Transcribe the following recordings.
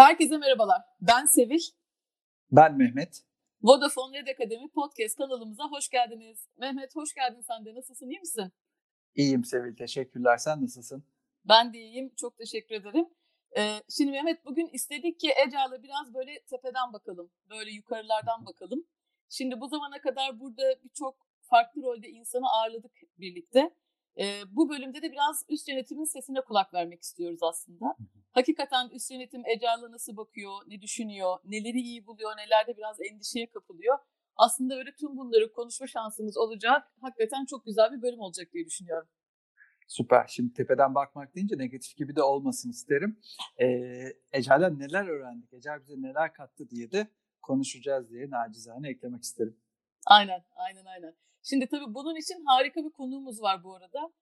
Herkese merhabalar. Ben Sevil. Ben Mehmet. Vodafone Red Akademi Podcast kanalımıza hoş geldiniz. Mehmet hoş geldin sen de. Nasılsın, iyi misin? İyiyim Sevil, teşekkürler. Sen nasılsın? Ben de iyiyim, çok teşekkür ederim. Ee, şimdi Mehmet bugün istedik ki Eca'la biraz böyle tepeden bakalım, böyle yukarılardan bakalım. Şimdi bu zamana kadar burada birçok farklı rolde insanı ağırladık birlikte. Bu bölümde de biraz üst yönetimin sesine kulak vermek istiyoruz aslında. Hakikaten üst yönetim Eca'la nasıl bakıyor, ne düşünüyor, neleri iyi buluyor, nelerde biraz endişeye kapılıyor. Aslında öyle tüm bunları konuşma şansımız olacak. Hakikaten çok güzel bir bölüm olacak diye düşünüyorum. Süper. Şimdi tepeden bakmak deyince negatif gibi de olmasın isterim. Ee, Eca'dan neler öğrendik, Eca bize neler kattı diye de konuşacağız diye nacizane eklemek isterim. Aynen, aynen, aynen. Şimdi tabii bunun için harika bir konuğumuz var bu arada.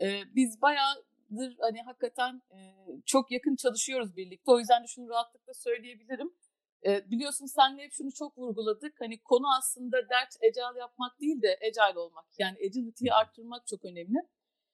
Ee, biz bayağıdır hani hakikaten e, çok yakın çalışıyoruz birlikte. O yüzden de şunu rahatlıkla söyleyebilirim. Ee, biliyorsun senle hep şunu çok vurguladık. Hani konu aslında dert agile yapmak değil de agile olmak. Yani agility'yi arttırmak çok önemli.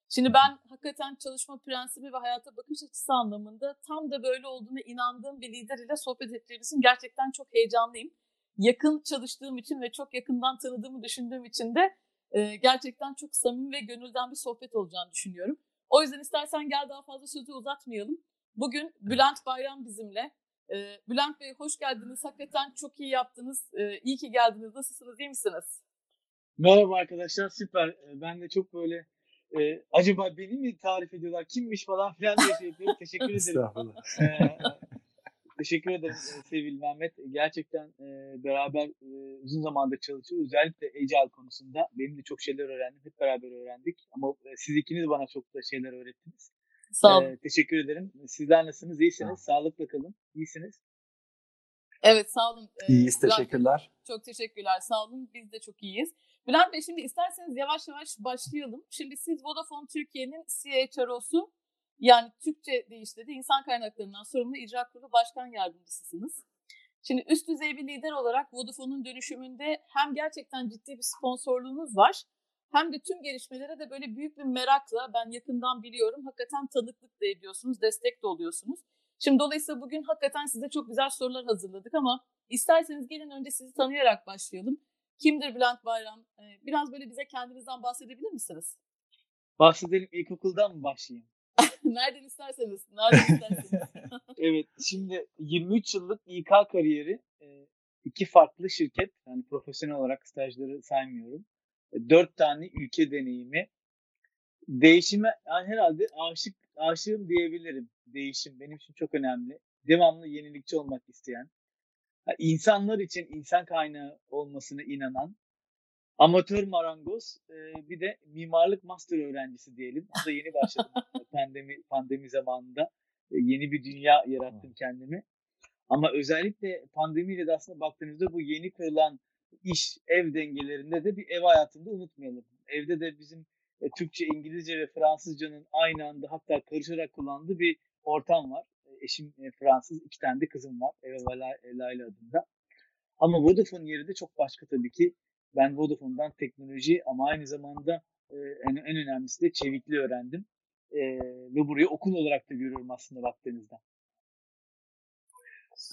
Şimdi ben hakikaten çalışma prensibi ve hayata bakış açısı anlamında tam da böyle olduğuna inandığım bir lider ile sohbet ettiğimiz için gerçekten çok heyecanlıyım. Yakın çalıştığım için ve çok yakından tanıdığımı düşündüğüm için de e, gerçekten çok samimi ve gönülden bir sohbet olacağını düşünüyorum. O yüzden istersen gel daha fazla sözü uzatmayalım. Bugün Bülent Bayram bizimle. E, Bülent Bey hoş geldiniz. Hakikaten çok iyi yaptınız. E, iyi ki geldiniz. Nasılsınız? İyi misiniz? Merhaba arkadaşlar. Süper. Ben de çok böyle e, acaba beni mi tarif ediyorlar? Kimmiş falan filan diye şey yapıyorum. Teşekkür ederim. Estağfurullah. Ee, teşekkür ederim sevgili Mehmet. Gerçekten e, beraber e, uzun zamandır çalışıyoruz. Özellikle Agile konusunda benim de çok şeyler öğrendim. Hep beraber öğrendik. Ama e, siz ikiniz bana çok da şeyler öğrettiniz. Sağ olun. Ee, teşekkür ederim. Sizler nasılsınız? İyisiniz. Sağlıkla kalın. İyisiniz. Evet sağ olun. Ee, İyiyiz, teşekkürler. Çok teşekkürler. Sağ olun. Biz de çok iyiyiz. Bülent Bey şimdi isterseniz yavaş yavaş başlayalım. Şimdi siz Vodafone Türkiye'nin CHRO'su yani Türkçe deyişle de insan kaynaklarından sorumlu icra kurulu başkan yardımcısısınız. Şimdi üst düzey bir lider olarak Vodafone'un dönüşümünde hem gerçekten ciddi bir sponsorluğunuz var hem de tüm gelişmelere de böyle büyük bir merakla ben yakından biliyorum. Hakikaten tanıklık da ediyorsunuz, destek de oluyorsunuz. Şimdi dolayısıyla bugün hakikaten size çok güzel sorular hazırladık ama isterseniz gelin önce sizi tanıyarak başlayalım. Kimdir Bülent Bayram? Ee, Biraz böyle bize kendinizden bahsedebilir misiniz? Bahsedelim ilkokuldan mı başlayayım? Nereden isterseniz, nereden isterseniz. Evet, şimdi 23 yıllık İK kariyeri, e, iki farklı şirket, yani profesyonel olarak stajları saymıyorum. E, Dört tane ülke deneyimi. Değişime yani herhalde aşık aşığım diyebilirim. Değişim benim için çok önemli. Devamlı yenilikçi olmak isteyen, ha, insanlar için insan kaynağı olmasına inanan, amatör marangoz, e, bir de mimarlık master öğrencisi diyelim. O da yeni başladım pandemi pandemi zamanında. E, yeni bir dünya yarattım kendimi. Ama özellikle pandemiyle de aslında baktığınızda bu yeni kurulan iş ev dengelerinde de bir ev hayatında unutmayalım. Evde de bizim e, Türkçe, İngilizce ve Fransızcanın aynı anda hatta karışarak kullandığı bir ortam var. E, Eşim e, Fransız, iki tane de kızım var. Eve ve La- Layla adında. Ama Vodafone yeri de çok başka tabii ki. Ben Vodafone'dan teknoloji ama aynı zamanda e, en, en önemlisi de çevikliği öğrendim. E, ve burayı okul olarak da görüyorum aslında baktığınızda.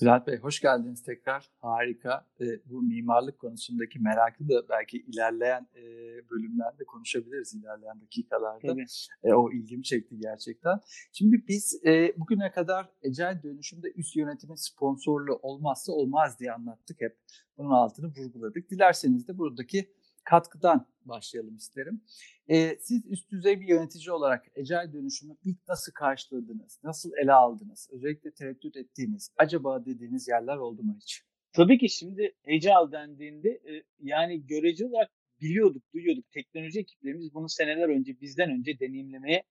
Bülent Bey hoş geldiniz tekrar. Harika. Ee, bu mimarlık konusundaki merakı da belki ilerleyen e, bölümlerde konuşabiliriz ilerleyen dakikalarda. E, o ilgimi çekti gerçekten. Şimdi biz e, bugüne kadar Ecel dönüşümde üst yönetimin sponsorluğu olmazsa olmaz diye anlattık hep. Bunun altını vurguladık. Dilerseniz de buradaki katkıdan başlayalım isterim. E, siz üst düzey bir yönetici olarak Ecel dönüşümü ilk nasıl karşıladınız? Nasıl ele aldınız? Özellikle tereddüt ettiğiniz, acaba dediğiniz yerler oldu mu hiç? Tabii ki şimdi Agile dendiğinde e, yani görece olarak biliyorduk, duyuyorduk. Teknoloji ekiplerimiz bunu seneler önce, bizden önce deneyimlemeye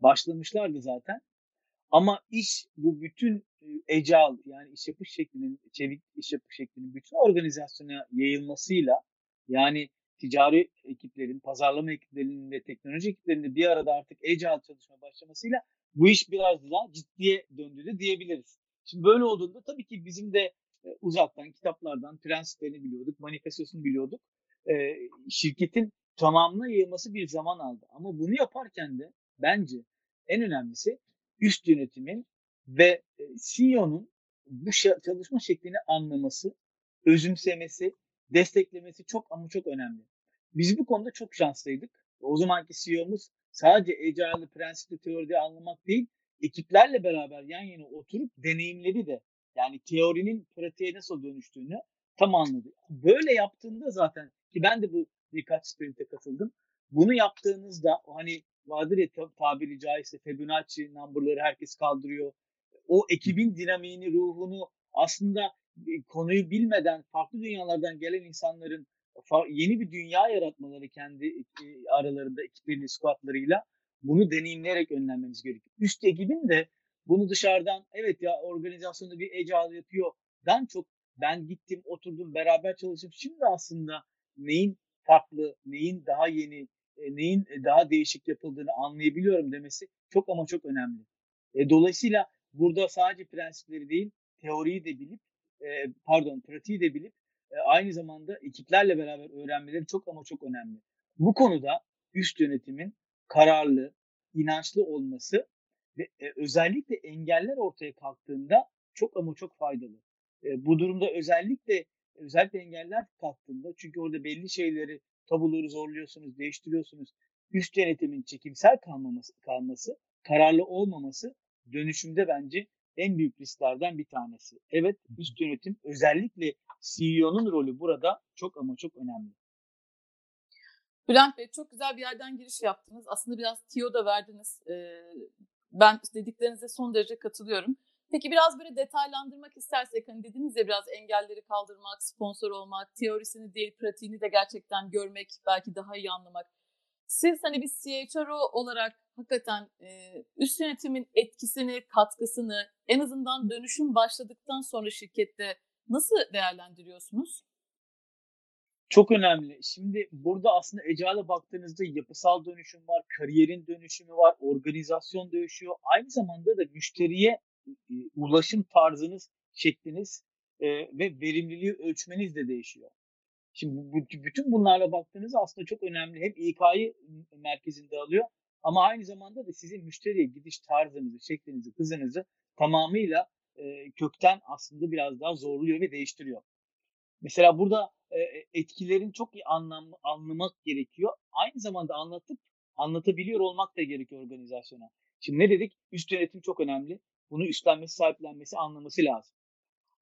başlamışlardı zaten. Ama iş bu bütün e, Agile yani iş yapış şeklinin, çevik iş yapış şeklinin bütün organizasyona yayılmasıyla yani ticari ekiplerin, pazarlama ekiplerinin ve teknoloji ekiplerinin bir arada artık Agile çalışma başlamasıyla bu iş biraz daha ciddiye döndü de diyebiliriz. Şimdi böyle olduğunda tabii ki bizim de e, uzaktan kitaplardan prensiplerini biliyorduk, manifestosunu biliyorduk. E, şirketin tamamına yayılması bir zaman aldı. Ama bunu yaparken de bence en önemlisi üst yönetimin ve e, CEO'nun bu çalışma şeklini anlaması, özümsemesi, desteklemesi çok ama çok önemli. Biz bu konuda çok şanslıydık. O zamanki CEO'muz sadece Agile'ı prensipli teoride anlamak değil, ekiplerle beraber yan yana oturup deneyimledi de. Yani teorinin pratiğe nasıl dönüştüğünü tam anladı. Böyle yaptığında zaten ki ben de bu birkaç sprinte katıldım. Bunu yaptığınızda hani vardır ya tabiri caizse Fibonacci number'ları herkes kaldırıyor. O ekibin dinamiğini, ruhunu aslında konuyu bilmeden farklı dünyalardan gelen insanların yeni bir dünya yaratmaları kendi e, aralarında ekiplerini, squatlarıyla bunu deneyimleyerek önlenmemiz gerekiyor. Üst ekibin de bunu dışarıdan evet ya organizasyonda bir agile yapıyor dan çok ben gittim oturdum beraber çalışıp şimdi aslında neyin farklı, neyin daha yeni, e, neyin daha değişik yapıldığını anlayabiliyorum demesi çok ama çok önemli. E, dolayısıyla burada sadece prensipleri değil, teoriyi de bilip, e, pardon pratiği de bilip e, aynı zamanda ekiplerle beraber öğrenmeleri çok ama çok önemli. Bu konuda üst yönetimin kararlı, inançlı olması ve e, özellikle engeller ortaya kalktığında çok ama çok faydalı. Bu durumda özellikle özellikle engeller kalktığında çünkü orada belli şeyleri tabuları zorluyorsunuz, değiştiriyorsunuz. Üst yönetimin çekimsel kalmaması, kalması, kararlı olmaması dönüşümde bence en büyük risklerden bir tanesi. Evet üst yönetim özellikle CEO'nun rolü burada çok ama çok önemli. Bülent Bey çok güzel bir yerden giriş yaptınız. Aslında biraz tiyo da verdiniz. Ben dediklerinize son derece katılıyorum. Peki biraz böyle detaylandırmak istersek hani dediniz ya biraz engelleri kaldırmak, sponsor olmak, teorisini değil pratiğini de gerçekten görmek, belki daha iyi anlamak. Siz hani bir CHRO olarak hakikaten e, üst yönetimin etkisini, katkısını en azından dönüşüm başladıktan sonra şirkette nasıl değerlendiriyorsunuz? Çok önemli. Şimdi burada aslında Ecail'e baktığınızda yapısal dönüşüm var, kariyerin dönüşümü var, organizasyon değişiyor. Aynı zamanda da müşteriye ulaşım tarzınız, şekliniz e, ve verimliliği ölçmeniz de değişiyor. Şimdi bütün bunlarla baktığınızda aslında çok önemli. Hem İK'yı merkezinde alıyor ama aynı zamanda da sizin müşteriye gidiş tarzınızı, şeklinizi, hızınızı tamamıyla e, kökten aslında biraz daha zorluyor ve değiştiriyor. Mesela burada e, etkilerin çok iyi anlam, anlamak gerekiyor. Aynı zamanda anlatıp anlatabiliyor olmak da gerekiyor organizasyona. Şimdi ne dedik? Üst yönetim çok önemli. Bunu üstlenmesi, sahiplenmesi, anlaması lazım.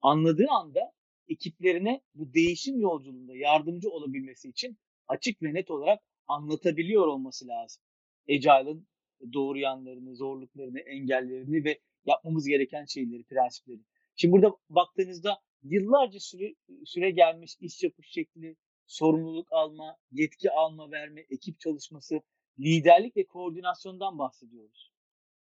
Anladığı anda ekiplerine bu değişim yolculuğunda yardımcı olabilmesi için açık ve net olarak anlatabiliyor olması lazım. Agile'ın doğru yanlarını, zorluklarını, engellerini ve yapmamız gereken şeyleri, prensipleri. Şimdi burada baktığınızda yıllarca süre, süre gelmiş iş yapış şekli, sorumluluk alma, yetki alma, verme, ekip çalışması, liderlik ve koordinasyondan bahsediyoruz.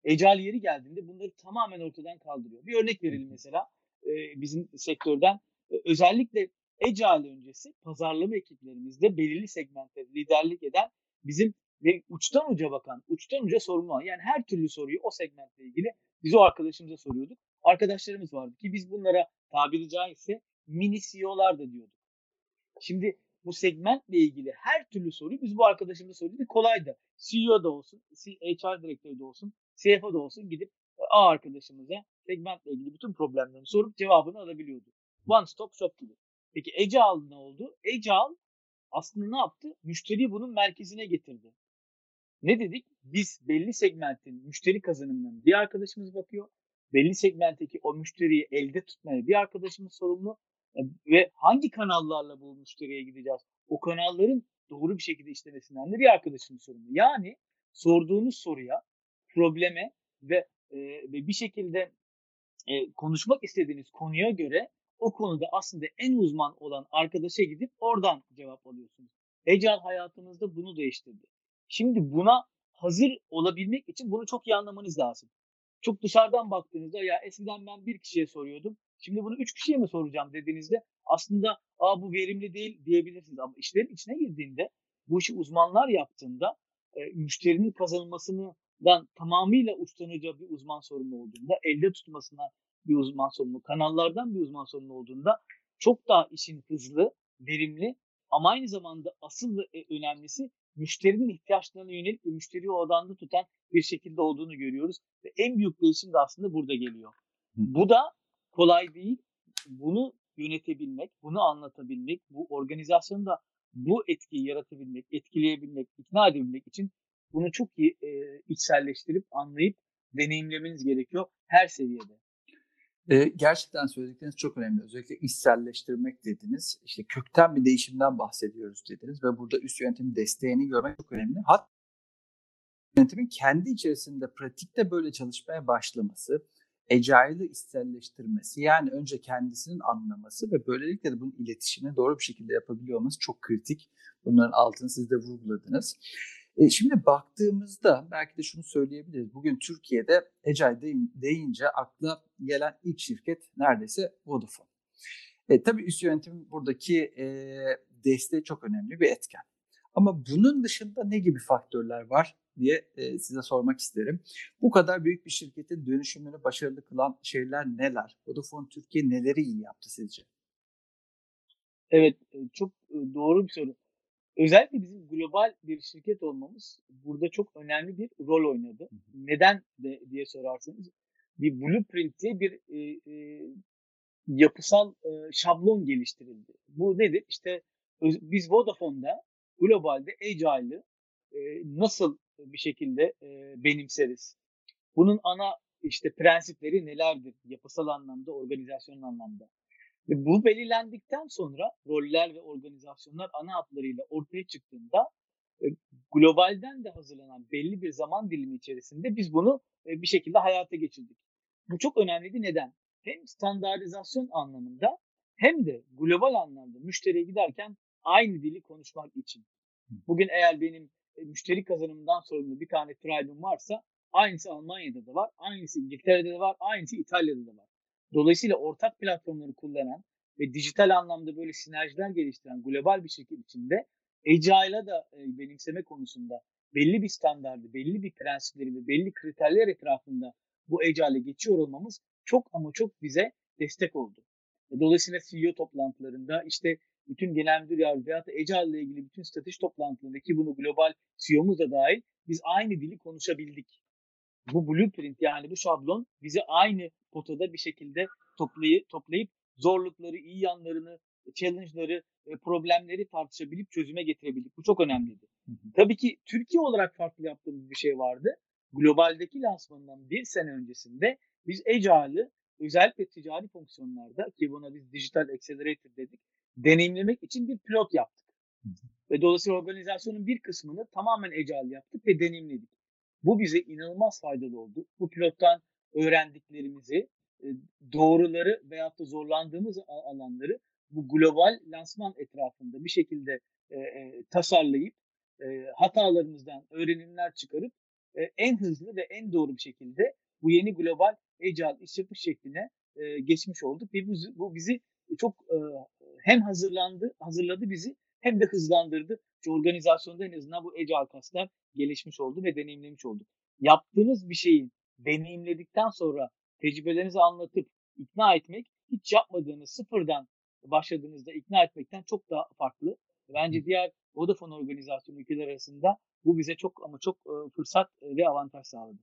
Ecal yeri geldiğinde bunları tamamen ortadan kaldırıyor. Bir örnek verelim mesela e, bizim sektörden. E, özellikle Ecal öncesi pazarlama ekiplerimizde belirli segmentte liderlik eden bizim ve uçtan uca bakan, uçtan uca olan yani her türlü soruyu o segmentle ilgili biz o arkadaşımıza soruyorduk. Arkadaşlarımız vardı ki biz bunlara tabiri caizse mini CEO'lar da diyorduk. Şimdi bu segmentle ilgili her türlü soruyu biz bu arkadaşımıza soruyorduk. Kolay da. CEO da olsun, HR direktörü de olsun, CFO da olsun gidip A arkadaşımıza segmentle ilgili bütün problemlerini sorup cevabını alabiliyordu. One stop shop gibi. Peki Agile ne oldu? Agile aslında ne yaptı? Müşteriyi bunun merkezine getirdi. Ne dedik? Biz belli segmentin müşteri kazanımından bir arkadaşımız bakıyor. Belli segmentteki o müşteriyi elde tutmaya bir arkadaşımız sorumlu. E, ve hangi kanallarla bu müşteriye gideceğiz? O kanalların doğru bir şekilde işlemesinden de bir arkadaşımız sorumlu. Yani sorduğunuz soruya, probleme ve e, ve bir şekilde e, konuşmak istediğiniz konuya göre o konuda aslında en uzman olan arkadaşa gidip oradan cevap alıyorsunuz. Agile hayatınızda bunu değiştirdi. Şimdi buna hazır olabilmek için bunu çok iyi anlamanız lazım. Çok dışarıdan baktığınızda ya eskiden ben bir kişiye soruyordum. Şimdi bunu üç kişiye mi soracağım dediğinizde aslında Aa, bu verimli değil diyebilirsiniz. Ama işlerin içine girdiğinde bu işi uzmanlar yaptığında e, müşterinin kazanılmasından tamamıyla uçlanacağı bir uzman sorumlu olduğunda, elde tutmasına bir uzman sorumlu, kanallardan bir uzman sorumlu olduğunda çok daha işin hızlı, verimli ama aynı zamanda asıl ve e, önemlisi müşterinin ihtiyaçlarına yönelik ve müşteriyi odanda tutan bir şekilde olduğunu görüyoruz. Ve en büyük değişim de aslında burada geliyor. Bu da kolay değil. Bunu yönetebilmek, bunu anlatabilmek, bu organizasyonda bu etkiyi yaratabilmek, etkileyebilmek, ikna edebilmek için bunu çok iyi e, içselleştirip, anlayıp, deneyimlemeniz gerekiyor her seviyede. E, gerçekten söyledikleriniz çok önemli. Özellikle içselleştirmek dediniz. İşte kökten bir değişimden bahsediyoruz dediniz ve burada üst yönetimin desteğini görmek çok önemli. Hatta yönetimin kendi içerisinde pratikte böyle çalışmaya başlaması, Agile'ı içselleştirmesi yani önce kendisinin anlaması ve böylelikle de bunun iletişimini doğru bir şekilde yapabiliyor olması çok kritik. Bunların altını siz de vurguladınız. E, şimdi baktığımızda belki de şunu söyleyebiliriz. Bugün Türkiye'de Agile deyince akla gelen ilk şirket neredeyse Vodafone. E, tabii üst yönetim buradaki e, desteği çok önemli bir etken. Ama bunun dışında ne gibi faktörler var diye e, size sormak isterim. Bu kadar büyük bir şirketin dönüşümünü başarılı kılan şeyler neler? Vodafone Türkiye neleri iyi yaptı sizce? Evet, çok doğru bir soru. Özellikle bizim global bir şirket olmamız burada çok önemli bir rol oynadı. Neden de diye sorarsanız bir blueprint diye bir e, e, yapısal e, şablon geliştirildi. Bu nedir? İşte biz Vodafone'da globalde Agile'ı e, nasıl bir şekilde e, benimseriz? Bunun ana işte prensipleri nelerdir? Yapısal anlamda, organizasyon anlamda. Ve bu belirlendikten sonra roller ve organizasyonlar ana hatlarıyla ortaya çıktığında e, globalden de hazırlanan belli bir zaman dilimi içerisinde biz bunu e, bir şekilde hayata geçirdik. Bu çok önemliydi. Neden? Hem standartizasyon anlamında hem de global anlamda müşteriye giderken aynı dili konuşmak için. Bugün eğer benim e, müşteri kazanımından sorumlu bir tane tribe'ım varsa aynısı Almanya'da da var, aynısı İngiltere'de de var, aynısı İtalya'da da var. Dolayısıyla ortak platformları kullanan ve dijital anlamda böyle sinerjiler geliştiren global bir şirket içinde Agile'a da e, benimseme konusunda belli bir standardı, belli bir prensipleri ve belli kriterler etrafında bu Agile'e geçiyor olmamız çok ama çok bize destek oldu. E, dolayısıyla CEO toplantılarında işte bütün genel müdür veyahut da Agile ile ilgili bütün strateji toplantılarında bunu global CEO'muz da dahil biz aynı dili konuşabildik. Bu blueprint yani bu şablon bizi aynı potada bir şekilde toplayıp, toplayıp zorlukları, iyi yanlarını, challenge'ları, e, problemleri tartışabilip çözüme getirebildik. Bu çok önemliydi. Hı hı. Tabii ki Türkiye olarak farklı yaptığımız bir şey vardı. Globaldeki lansmanından bir sene öncesinde biz Agile'ı özellikle ticari fonksiyonlarda ki buna biz Digital Accelerator dedik, deneyimlemek için bir pilot yaptık. Hı. Ve dolayısıyla organizasyonun bir kısmını tamamen Agile yaptık ve deneyimledik. Bu bize inanılmaz faydalı oldu. Bu pilottan öğrendiklerimizi, e, doğruları veyahut da zorlandığımız alanları bu global lansman etrafında bir şekilde e, e, tasarlayıp e, hatalarımızdan öğrenimler çıkarıp e, en hızlı ve en doğru bir şekilde bu yeni global agile iş yapış şekline e, geçmiş olduk ve bu, bu bizi çok e, hem hazırlandı, hazırladı bizi hem de hızlandırdı. Şu organizasyonda en azından bu agile kaslar gelişmiş oldu ve deneyimlemiş olduk. Yaptığınız bir şeyin deneyimledikten sonra tecrübelerinizi anlatıp ikna etmek hiç yapmadığınız sıfırdan başladığınızda ikna etmekten çok daha farklı. Bence diğer Vodafone organizasyonu ülkeler arasında bu bize çok ama çok e, fırsat e, ve avantaj sağladı.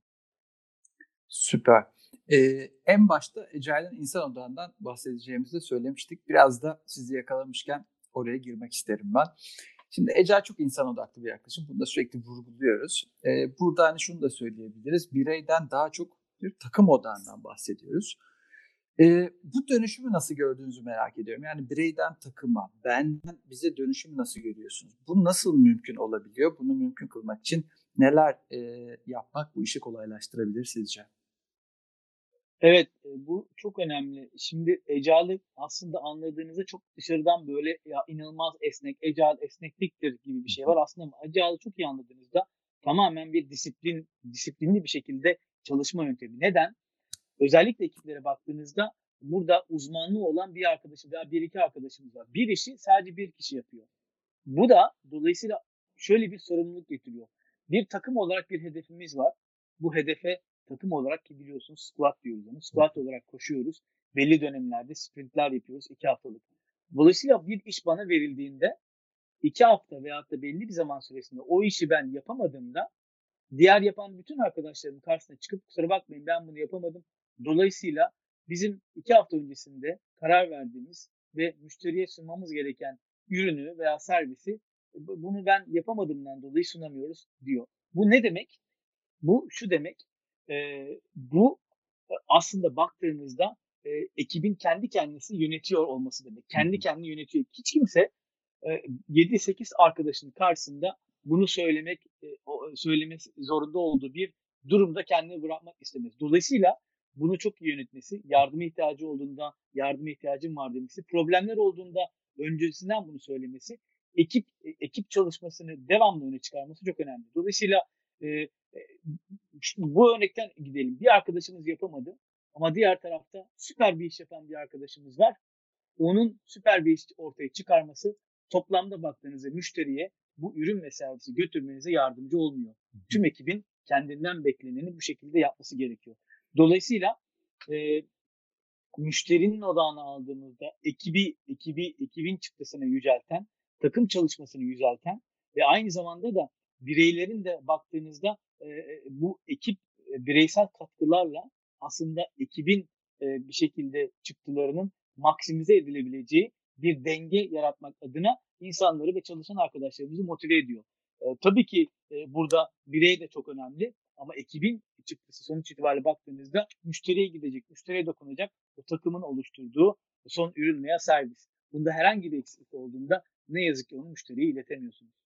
Süper. Ee, en başta Agile'ın insan odağından bahsedeceğimizi söylemiştik. Biraz da sizi yakalamışken oraya girmek isterim ben. Şimdi Agile çok insan odaklı bir yaklaşım. Bunu da sürekli vurguluyoruz. Ee, burada hani şunu da söyleyebiliriz. Bireyden daha çok bir takım odağından bahsediyoruz. Ee, bu dönüşümü nasıl gördüğünüzü merak ediyorum. Yani bireyden takıma, benden bize dönüşümü nasıl görüyorsunuz? Bu nasıl mümkün olabiliyor? Bunu mümkün kılmak için neler e, yapmak bu işi kolaylaştırabilir sizce? Evet, bu çok önemli. Şimdi Agile aslında anladığınızda çok dışarıdan böyle ya inanılmaz esnek, Agile esnekliktir gibi bir şey var. Aslında Agile'ı çok iyi anladığınızda tamamen bir disiplin, disiplinli bir şekilde çalışma yöntemi. Neden? Özellikle ekiplere baktığınızda burada uzmanlığı olan bir arkadaşı veya bir iki arkadaşımız var. Bir işi sadece bir kişi yapıyor. Bu da dolayısıyla şöyle bir sorumluluk getiriyor. Bir takım olarak bir hedefimiz var. Bu hedefe takım olarak ki biliyorsunuz squat diyoruz onu. Squat olarak koşuyoruz. Belli dönemlerde sprintler yapıyoruz iki haftalık. Dolayısıyla bir iş bana verildiğinde iki hafta veyahut da belli bir zaman süresinde o işi ben yapamadığımda diğer yapan bütün arkadaşlarım karşısına çıkıp kusura bakmayın ben bunu yapamadım. Dolayısıyla bizim iki hafta öncesinde karar verdiğimiz ve müşteriye sunmamız gereken ürünü veya servisi bunu ben yapamadığımdan dolayı sunamıyoruz diyor. Bu ne demek? Bu şu demek. E, bu aslında baktığınızda e, ekibin kendi kendisi yönetiyor olması demek. Kendi kendini yönetiyor. Hiç kimse e, 7-8 arkadaşının karşısında bunu söylemek e, söylemesi zorunda olduğu bir durumda kendini bırakmak istemez. Dolayısıyla bunu çok iyi yönetmesi, yardıma ihtiyacı olduğunda yardıma ihtiyacım var demesi, problemler olduğunda öncesinden bunu söylemesi, ekip ekip çalışmasını devamlı öne çıkarması çok önemli. Dolayısıyla e, e, bu örnekten gidelim. Bir arkadaşımız yapamadı ama diğer tarafta süper bir iş yapan bir arkadaşımız var. Onun süper bir iş ortaya çıkarması toplamda baktığınızda müşteriye bu ürün ve servisi götürmenize yardımcı olmuyor. Tüm ekibin kendinden bekleneni bu şekilde yapması gerekiyor. Dolayısıyla e, müşterinin odağına aldığımızda ekibi, ekibi, ekibin çıktısını yücelten, takım çalışmasını yücelten ve aynı zamanda da bireylerin de baktığınızda e, bu ekip e, bireysel katkılarla aslında ekibin e, bir şekilde çıktılarının maksimize edilebileceği bir denge yaratmak adına insanları ve çalışan arkadaşlarımızı motive ediyor. E, tabii ki e, burada birey de çok önemli ama ekibin çıktısı sonuç itibariyle baktığınızda müşteriye gidecek, müşteriye dokunacak o takımın oluşturduğu son ürün veya servis. Bunda herhangi bir eksiklik olduğunda ne yazık ki onu müşteriye iletemiyorsunuz.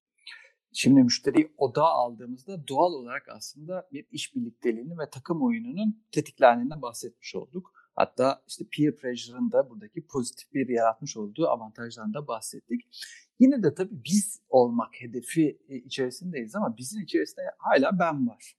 Şimdi müşteriyi odağa aldığımızda doğal olarak aslında bir iş birlikteliğini ve takım oyununun tetiklendiğinden bahsetmiş olduk. Hatta işte peer pressure'ın da buradaki pozitif bir yaratmış olduğu avantajdan da bahsettik. Yine de tabii biz olmak hedefi e, içerisindeyiz ama bizim içerisinde hala ben var.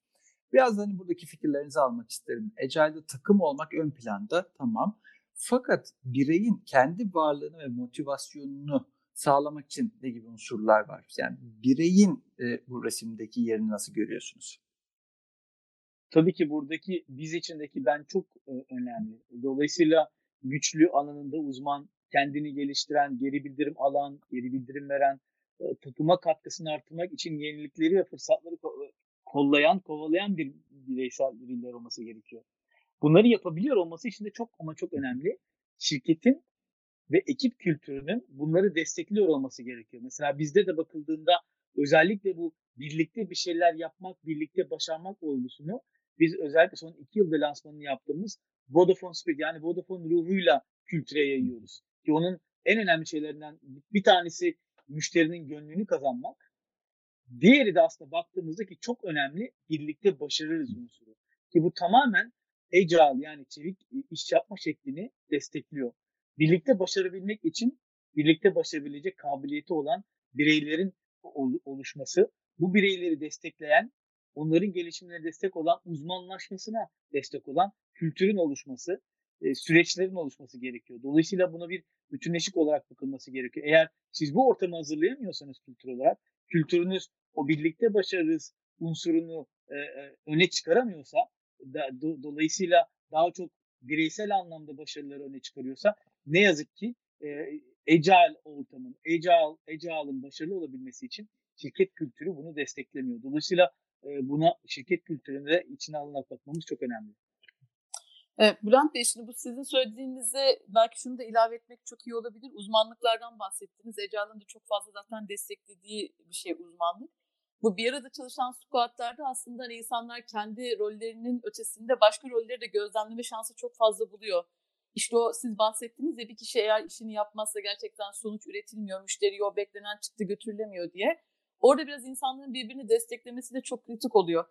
Biraz hani buradaki fikirlerinizi almak isterim. Agile'de takım olmak ön planda tamam. Fakat bireyin kendi varlığını ve motivasyonunu sağlamak için ne gibi unsurlar var? Yani bireyin e, bu resimdeki yerini nasıl görüyorsunuz? Tabii ki buradaki biz içindeki ben çok e, önemli. Dolayısıyla güçlü alanında uzman, kendini geliştiren, geri bildirim alan, geri bildirim veren, e, takıma katkısını artırmak için yenilikleri ve fırsatları e, kollayan, kovalayan bir bireysel bireyler olması gerekiyor. Bunları yapabiliyor olması için de çok ama çok önemli. Şirketin ve ekip kültürünün bunları destekliyor olması gerekiyor. Mesela bizde de bakıldığında özellikle bu birlikte bir şeyler yapmak, birlikte başarmak olgusunu biz özellikle son iki yılda lansmanını yaptığımız Vodafone Spirit yani Vodafone ruhuyla kültüre yayıyoruz. Ki onun en önemli şeylerinden bir tanesi müşterinin gönlünü kazanmak. Diğeri de aslında baktığımızda ki çok önemli birlikte başarırız unsuru. Ki bu tamamen agile yani çevik iş yapma şeklini destekliyor. Birlikte başarabilmek için birlikte başarabilecek kabiliyeti olan bireylerin oluşması, bu bireyleri destekleyen, onların gelişimine destek olan, uzmanlaşmasına destek olan kültürün oluşması, e, süreçlerin oluşması gerekiyor. Dolayısıyla buna bir bütünleşik olarak bakılması gerekiyor. Eğer siz bu ortamı hazırlayamıyorsanız kültür olarak, kültürünüz o birlikte başarırız unsurunu e, e, öne çıkaramıyorsa, dolayısıyla daha çok bireysel anlamda başarıları öne çıkarıyorsa ne yazık ki e, agile ortamın, agile, agile'ın başarılı olabilmesi için şirket kültürü bunu desteklemiyor. Dolayısıyla e, buna şirket kültüründe de içine alınarak bakmamız çok önemli. Evet, Bülent Bey şimdi bu sizin söylediğinize belki şunu da ilave etmek çok iyi olabilir. Uzmanlıklardan bahsettiniz. Agile'ın da çok fazla zaten desteklediği bir şey uzmanlık. Bu bir arada çalışan squatlarda aslında hani insanlar kendi rollerinin ötesinde başka rolleri de gözlemleme şansı çok fazla buluyor. İşte o siz bahsettiniz ya bir kişi eğer işini yapmazsa gerçekten sonuç üretilmiyor, müşteri o beklenen çıktı götürülemiyor diye. Orada biraz insanların birbirini desteklemesi de çok kritik oluyor.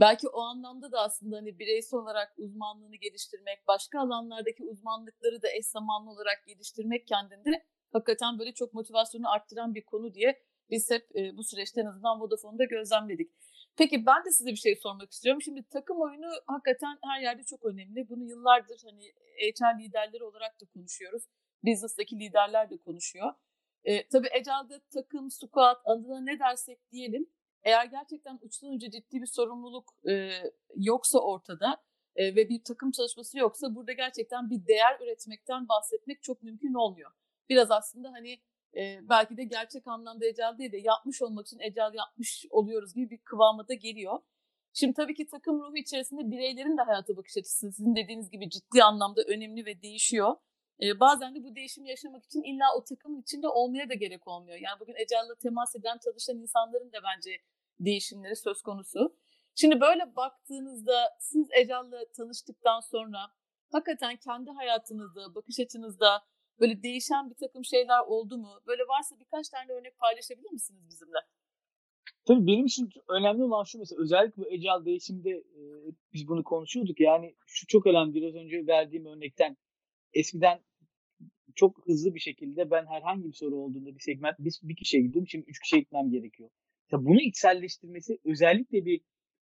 Belki o anlamda da aslında hani bireysel olarak uzmanlığını geliştirmek, başka alanlardaki uzmanlıkları da eş zamanlı olarak geliştirmek kendinde hakikaten böyle çok motivasyonu arttıran bir konu diye biz hep e, bu süreçte en azından Vodafone'da gözlemledik. Peki ben de size bir şey sormak istiyorum. Şimdi takım oyunu hakikaten her yerde çok önemli. Bunu yıllardır hani HR liderleri olarak da konuşuyoruz. Business'taki liderler de konuşuyor. E, tabii Agile'da takım, squad adına ne dersek diyelim. Eğer gerçekten uçtan uca ciddi bir sorumluluk e, yoksa ortada e, ve bir takım çalışması yoksa burada gerçekten bir değer üretmekten bahsetmek çok mümkün olmuyor. Biraz aslında hani e, belki de gerçek anlamda ecel değil de yapmış olmak için ecel yapmış oluyoruz gibi bir kıvama da geliyor. Şimdi tabii ki takım ruhu içerisinde bireylerin de hayata bakış açısı sizin dediğiniz gibi ciddi anlamda önemli ve değişiyor. Ee, bazen de bu değişimi yaşamak için illa o takımın içinde olmaya da gerek olmuyor. Yani bugün Ecel'le temas eden çalışan insanların da bence değişimleri söz konusu. Şimdi böyle baktığınızda siz Ecel'le tanıştıktan sonra hakikaten kendi hayatınızda, bakış açınızda böyle değişen bir takım şeyler oldu mu? Böyle varsa birkaç tane örnek paylaşabilir misiniz bizimle? Tabii benim için önemli olan şu mesela özellikle bu Agile değişimde e, biz bunu konuşuyorduk. Yani şu çok önemli biraz önce verdiğim örnekten eskiden çok hızlı bir şekilde ben herhangi bir soru olduğunda bir segment bir, bir kişiye gidiyorum şimdi üç kişiye gitmem gerekiyor. Ya bunu içselleştirmesi özellikle bir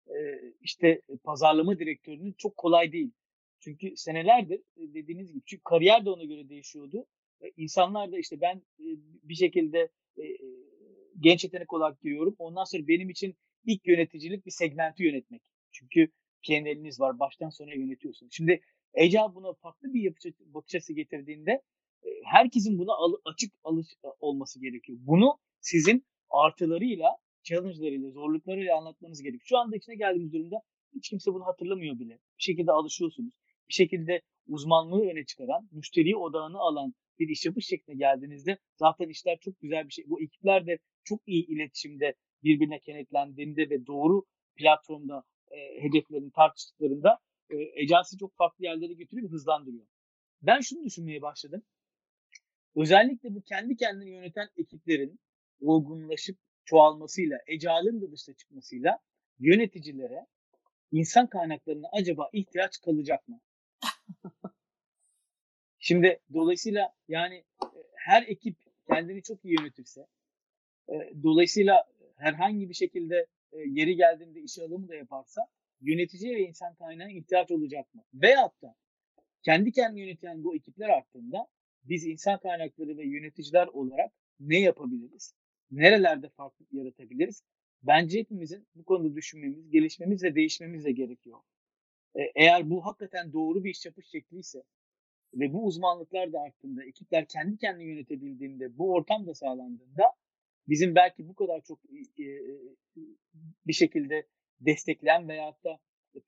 e, işte pazarlama direktörünün çok kolay değil. Çünkü senelerdir dediğiniz gibi çünkü kariyer de ona göre değişiyordu. E, insanlar da işte ben e, bir şekilde e, genç yetenek olarak giriyorum. Ondan sonra benim için ilk yöneticilik bir segmenti yönetmek. Çünkü PNL'iniz var. Baştan sona yönetiyorsunuz. Şimdi Agile buna farklı bir yapı, bakış açısı getirdiğinde herkesin buna al, açık alış olması gerekiyor. Bunu sizin artılarıyla, challenge'larıyla, zorluklarıyla anlatmanız gerekiyor. Şu anda içine geldiğimiz durumda hiç kimse bunu hatırlamıyor bile. Bir şekilde alışıyorsunuz. Bir şekilde uzmanlığı öne çıkaran, müşteri odağını alan bir iş yapış şekline geldiğinizde zaten işler çok güzel bir şey. Bu ekipler de çok iyi iletişimde birbirine kenetlendiğinde ve doğru platformda e, hedeflerini tartıştıklarında e, ajansı çok farklı yerlere götürüyor hızlandırıyor. Ben şunu düşünmeye başladım. Özellikle bu kendi kendini yöneten ekiplerin olgunlaşıp çoğalmasıyla, ecalın da dışına çıkmasıyla yöneticilere insan kaynaklarına acaba ihtiyaç kalacak mı? Şimdi dolayısıyla yani e, her ekip kendini çok iyi yönetirse, e, dolayısıyla herhangi bir şekilde e, yeri geldiğinde işe alımı da yaparsa yöneticiye ve insan kaynağına ihtiyaç olacak mı? Veyahut da kendi kendini yöneten bu ekipler hakkında biz insan kaynakları ve yöneticiler olarak ne yapabiliriz? Nerelerde farklılık yaratabiliriz? Bence hepimizin bu konuda düşünmemiz, gelişmemiz ve değişmemiz de gerekiyor. Eğer bu hakikaten doğru bir iş yapış şekliyse ve bu uzmanlıklar da arttığında, ekipler kendi kendini yönetebildiğinde, bu ortam da sağlandığında bizim belki bu kadar çok bir şekilde destekleyen veyahut da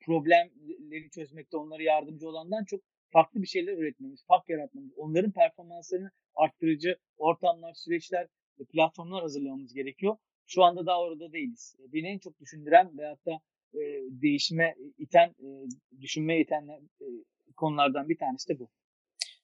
problemleri çözmekte onlara yardımcı olandan çok farklı bir şeyler üretmemiz, fark yaratmamız, onların performanslarını arttırıcı ortamlar, süreçler, platformlar hazırlamamız gerekiyor. Şu anda daha orada değiliz. Beni en çok düşündüren veyahut da e, değişime iten, e, düşünmeye iten e, konulardan bir tanesi de bu.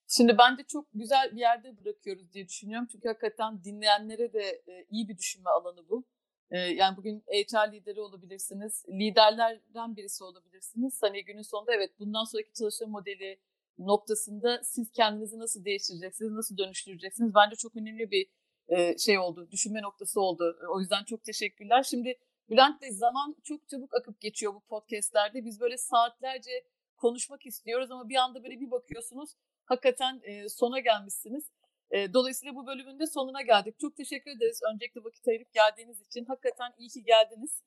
Şimdi bence çok güzel bir yerde bırakıyoruz diye düşünüyorum. Çünkü hakikaten dinleyenlere de e, iyi bir düşünme alanı bu. E, yani bugün HR lideri olabilirsiniz, liderlerden birisi olabilirsiniz. Hani günün sonunda evet bundan sonraki çalışma modeli noktasında siz kendinizi nasıl değiştireceksiniz, nasıl dönüştüreceksiniz? Bence çok önemli bir e, şey oldu, düşünme noktası oldu. O yüzden çok teşekkürler. Şimdi Bülent Bey zaman çok çabuk akıp geçiyor bu podcastlerde. Biz böyle saatlerce konuşmak istiyoruz ama bir anda böyle bir bakıyorsunuz hakikaten e, sona gelmişsiniz. E, dolayısıyla bu bölümün de sonuna geldik. Çok teşekkür ederiz öncelikle vakit ayırıp geldiğiniz için. Hakikaten iyi ki geldiniz.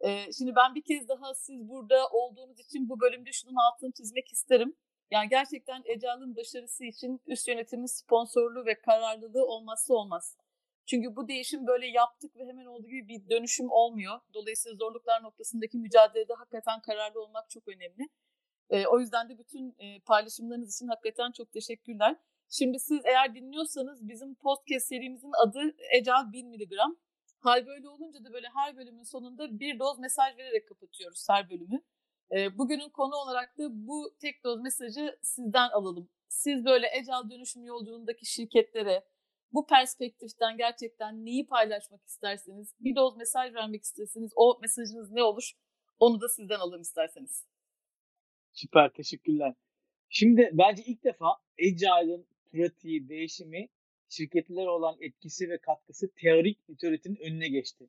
E, şimdi ben bir kez daha siz burada olduğunuz için bu bölümde şunun altını çizmek isterim. Yani gerçekten Ecal'ın başarısı için üst yönetimin sponsorluğu ve kararlılığı olmazsa olmaz. Çünkü bu değişim böyle yaptık ve hemen olduğu gibi bir dönüşüm olmuyor. Dolayısıyla zorluklar noktasındaki mücadelede hakikaten kararlı olmak çok önemli. E, o yüzden de bütün e, paylaşımlarınız için hakikaten çok teşekkürler. Şimdi siz eğer dinliyorsanız bizim podcast serimizin adı Ecal 1000 mg. Hal böyle olunca da böyle her bölümün sonunda bir doz mesaj vererek kapatıyoruz her bölümü. E, bugünün konu olarak da bu tek doz mesajı sizden alalım. Siz böyle Ecal dönüşüm yolculuğundaki şirketlere bu perspektiften gerçekten neyi paylaşmak isterseniz, bir doz mesaj vermek isterseniz o mesajınız ne olur? Onu da sizden alalım isterseniz. Süper teşekkürler. Şimdi bence ilk defa Agile'ın pratiği, değişimi, şirketlere olan etkisi ve katkısı teorik literatürün önüne geçti.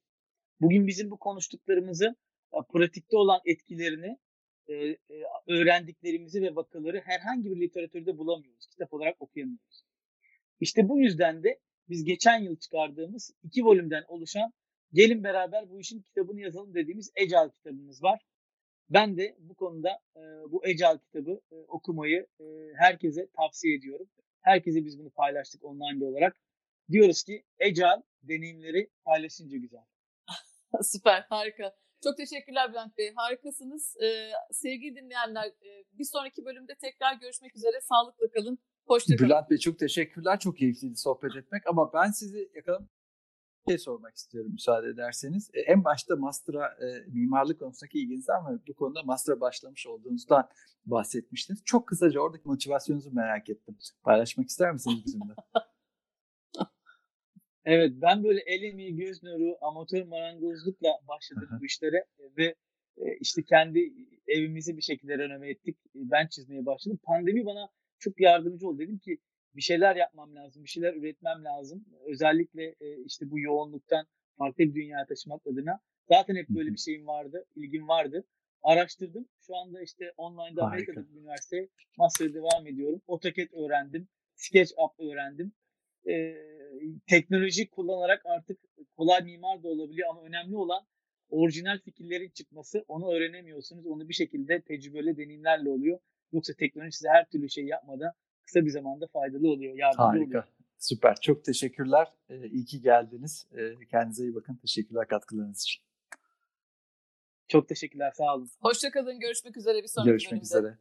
Bugün bizim bu konuştuklarımızı e, pratikte olan etkilerini e, e, öğrendiklerimizi ve vakaları herhangi bir literatürde bulamıyoruz. Kitap olarak okuyamıyoruz. İşte bu yüzden de biz geçen yıl çıkardığımız iki bölümden oluşan Gelin beraber bu işin kitabını yazalım dediğimiz Agile kitabımız var. Ben de bu konuda e, bu Agile kitabı e, okumayı e, herkese tavsiye ediyorum. Herkese biz bunu paylaştık online olarak. Diyoruz ki Agile deneyimleri paylaşınca güzel. Süper, harika. Çok teşekkürler Bülent Bey. Harikasınız. Ee, sevgili dinleyenler e, bir sonraki bölümde tekrar görüşmek üzere. Sağlıkla kalın. Hoşçakalın. Bülent Bey çok teşekkürler. Çok keyifliydi sohbet etmek ama ben sizi yakalam bir şey sormak istiyorum müsaade ederseniz. E, en başta master'a e, mimarlık konusundaki ilginizden ve bu konuda master'a başlamış olduğunuzdan bahsetmiştiniz. Çok kısaca oradaki motivasyonunuzu merak ettim. Paylaşmak ister misiniz bizimle? Evet ben böyle el emeği, göz nuru, amatör marangozlukla başladım bu işlere ve e, işte kendi evimizi bir şekilde renove ettik. E, Ben çizmeye başladım. Pandemi bana çok yardımcı oldu. Dedim ki bir şeyler yapmam lazım, bir şeyler üretmem lazım. Özellikle e, işte bu yoğunluktan farklı bir dünyaya taşımak adına. Zaten hep böyle bir şeyim vardı, ilgim vardı. Araştırdım. Şu anda işte online'da Harika. Amerika'da bir üniversiteye master'a devam ediyorum. AutoCAD öğrendim. SketchUp öğrendim. Ee, teknoloji kullanarak artık kolay mimar da olabiliyor ama önemli olan orijinal fikirlerin çıkması. Onu öğrenemiyorsunuz. Onu bir şekilde tecrübeli deneyimlerle oluyor. Yoksa teknoloji size her türlü şey yapmadan kısa bir zamanda faydalı oluyor, yardımcı oluyor. Harika. Süper. Çok teşekkürler. E, iyi ki geldiniz. E, kendinize iyi bakın. Teşekkürler katkılarınız için. Çok teşekkürler, sağ olun. Hoşçakalın. Görüşmek üzere bir sonraki Görüşmek bölümde. üzere.